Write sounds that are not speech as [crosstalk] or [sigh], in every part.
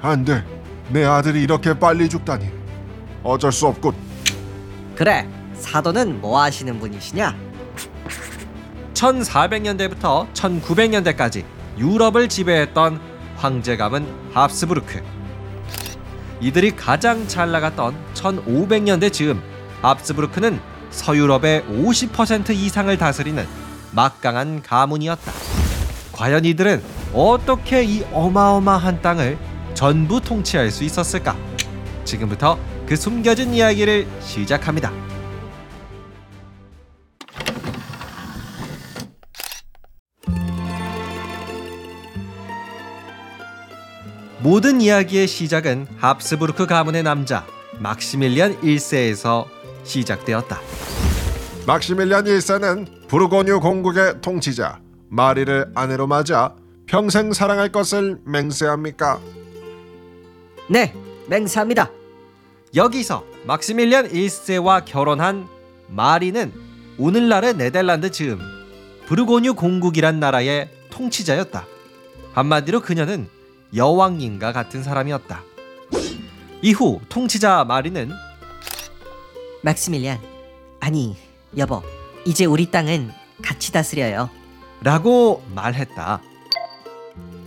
안 돼. 내 아들이 이렇게 빨리 죽다니. 어쩔 수 없군. 그래, 사도는 뭐 하시는 분이시냐? 1400년대부터 1900년대까지 유럽을 지배했던 황제 가문 합스부르크. 이들이 가장 잘 나갔던 1500년대 즈음 합스부르크는 서유럽의 50% 이상을 다스리는 막강한 가문이었다. 과연 이들은 어떻게 이 어마어마한 땅을 전부 통치할 수 있었을까? 지금부터 그 숨겨진 이야기를 시작합니다. 모든 이야기의 시작은 합스부르크 가문의 남자 막시밀리안 1세에서 시작되었다. 막시밀리안 1세는 부르고뉴 공국의 통치자 마리를 아내로 맞아 평생 사랑할 것을 맹세합니까? 네, 맹세합니다. 여기서 막시밀리안 1세와 결혼한 마리는 오늘날의 네덜란드 즈음 부르고뉴 공국이란 나라의 통치자였다. 한마디로 그녀는 여왕님과 같은 사람이었다. 이후 통치자 마리는 막시밀리안, 아니 여보, 이제 우리 땅은 같이 다스려요. 라고 말했다.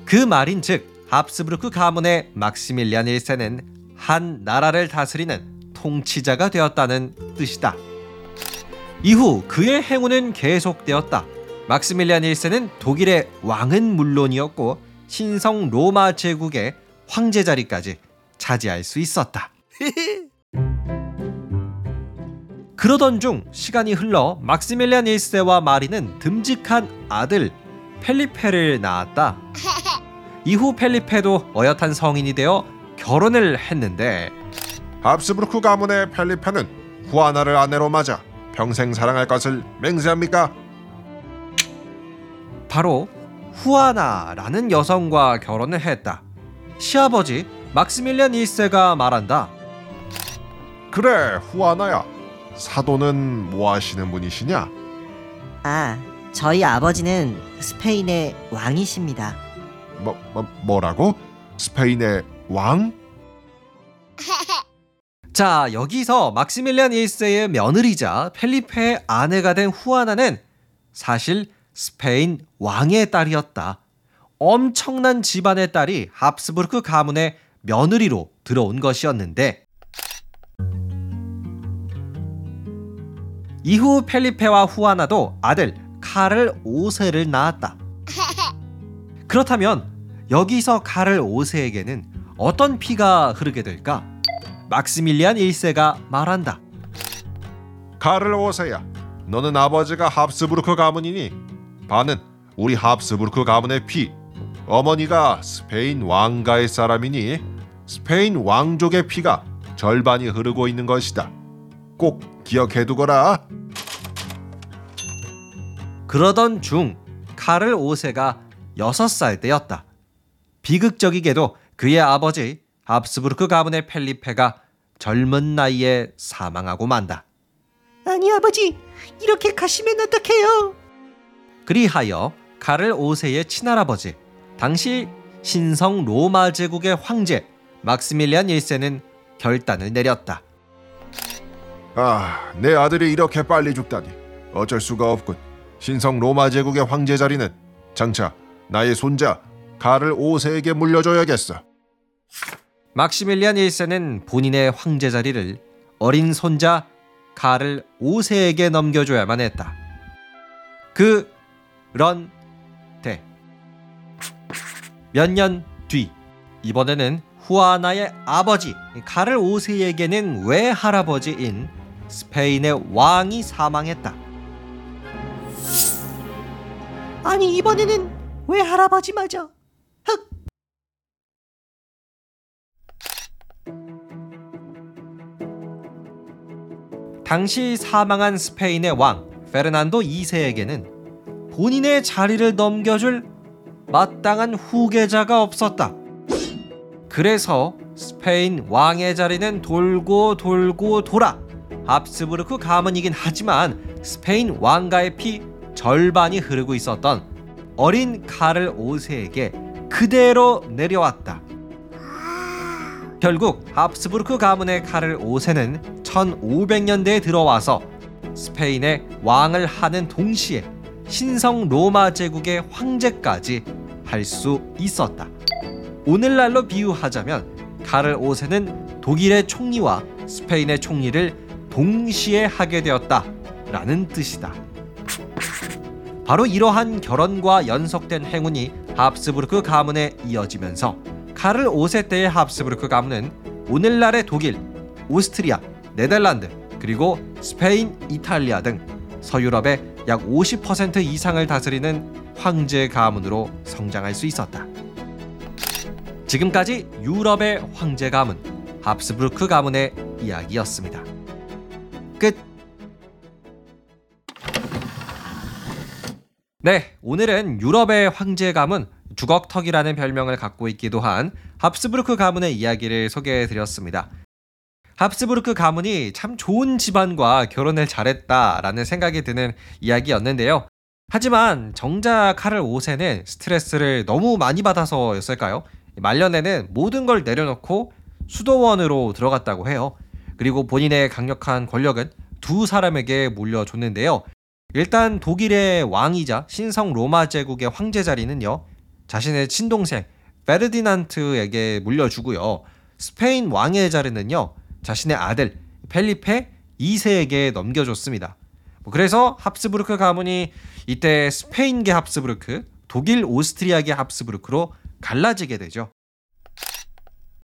그 말인 즉 합스부르크 가문의 막시밀리안 1세는 한 나라를 다스리는 통치자가 되었다는 뜻이다. 이후 그의 행운은 계속되었다. 막시밀리안 1세는 독일의 왕은 물론이었고 신성 로마 제국의 황제 자리까지 차지할 수 있었다. [laughs] 그러던 중 시간이 흘러 막시밀리안 1세와 마리는 듬직한 아들 펠리페를 낳았다. [laughs] 이후 펠리페도 어엿한 성인이 되어 결혼을 했는데 합스부르크 가문의 펠리페는 후아나를 아내로 맞아 평생 사랑할 것을 맹세합니까? 바로 후아나라는 여성과 결혼을 했다. 시아버지 막시밀리안 1세가 말한다. 그래 후아나야. 사도는 뭐 하시는 분이시냐? 아, 저희 아버지는 스페인의 왕이십니다. 뭐, 뭐 뭐라고? 스페인의 왕? [laughs] 자, 여기서 막시밀리안 1세의 며느리자 펠리페의 아내가 된 후아나는 사실 스페인 왕의 딸이었다. 엄청난 집안의 딸이 합스부르크 가문의 며느리로 들어온 것이었는데 이후 펠리페와 후아나도 아들 카를 5세를 낳았다. 그렇다면 여기서 카를 5세에게는 어떤 피가 흐르게 될까? 막시밀리안 1세가 말한다. 카를 오세야. 너는 아버지가 합스부르크 가문이니 반은 우리 합스부르크 가문의 피. 어머니가 스페인 왕가의 사람이니 스페인 왕족의 피가 절반이 흐르고 있는 것이다. 꼭 기억해두거라. 그러던 중 카를 5세가 6살 때였다. 비극적이게도 그의 아버지 합스부르크 가문의 펠리페가 젊은 나이에 사망하고 만다. 아니 아버지, 이렇게 가시면 어떡해요? 그리하여 카를 5세의 친할아버지, 당시 신성 로마 제국의 황제 막스밀리안 1세는 결단을 내렸다. 아, 내 아들이 이렇게 빨리 죽다니 어쩔 수가 없군. 신성 로마 제국의 황제 자리는 장차 나의 손자 카를 5세에게 물려줘야겠어. 막시밀리안 1세는 본인의 황제 자리를 어린 손자 카를 5세에게 넘겨줘야만 했다. 그런데 몇년 뒤 이번에는 후아나의 아버지 카를 5세에게는 외할아버지인 스페인의 왕이 사망했다. 아니 이번에는 왜 할아버지 맞아? 흑. 당시 사망한 스페인의 왕 페르난도 2세에게는 본인의 자리를 넘겨줄 마땅한 후계자가 없었다. 그래서 스페인 왕의 자리는 돌고 돌고 돌아 합스부르크 가문이긴 하지만 스페인 왕가의 피 절반이 흐르고 있었던 어린 카를 5세에게 그대로 내려왔다. 결국 합스부르크 가문의 카를 5세는 1500년대에 들어와서 스페인의 왕을 하는 동시에 신성 로마 제국의 황제까지 할 수 있었다. 오늘날로 비유하자면 카를 5세는 독일의 총리와 스페인의 총리를 동시에 하게 되었다라는 뜻이다. 바로 이러한 결혼과 연속된 행운이 합스부르크 가문에 이어지면서 카를 5세 때의 합스부르크 가문은 오늘날의 독일, 오스트리아, 네덜란드, 그리고 스페인, 이탈리아 등 서유럽의 약 50% 이상을 다스리는 황제 가문으로 성장할 수 있었다. 지금까지 유럽의 황제 가문, 합스부르크 가문의 이야기였습니다. 끝. 네, 오늘은 유럽의 황제 가문 주걱턱이라는 별명을 갖고 있기도 한 합스부르크 가문의 이야기를 소개해 드렸습니다. 합스부르크 가문이 참 좋은 집안과 결혼을 잘했다라는 생각이 드는 이야기였는데요. 하지만 정작 카를 5세는 스트레스를 너무 많이 받아서였을까요? 말년에는 모든 걸 내려놓고 수도원으로 들어갔다고 해요. 그리고 본인의 강력한 권력은 두 사람에게 물려줬는데요. 일단 독일의 왕이자 신성 로마 제국의 황제 자리는요. 자신의 친동생 페르디난트에게 물려주고요. 스페인 왕의 자리는요. 자신의 아들 펠리페 2세에게 넘겨줬습니다. 뭐 그래서 합스부르크 가문이 이때 스페인계 합스부르크, 독일 오스트리아계 합스부르크로 갈라지게 되죠.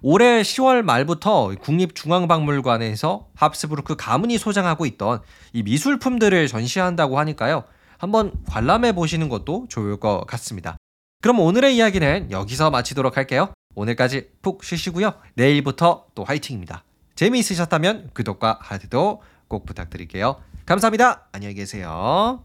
올해 10월 말부터 국립중앙박물관에서 합스부르크 가문이 소장하고 있던 이 미술품들을 전시한다고 하니까요. 한번 관람해 보시는 것도 좋을 것 같습니다. 그럼 오늘의 이야기는 여기서 마치도록 할게요. 오늘까지 푹 쉬시고요. 내일부터 또 화이팅입니다. 재미있으셨다면 구독과 하트도 꼭 부탁드릴게요. 감사합니다. 안녕히 계세요.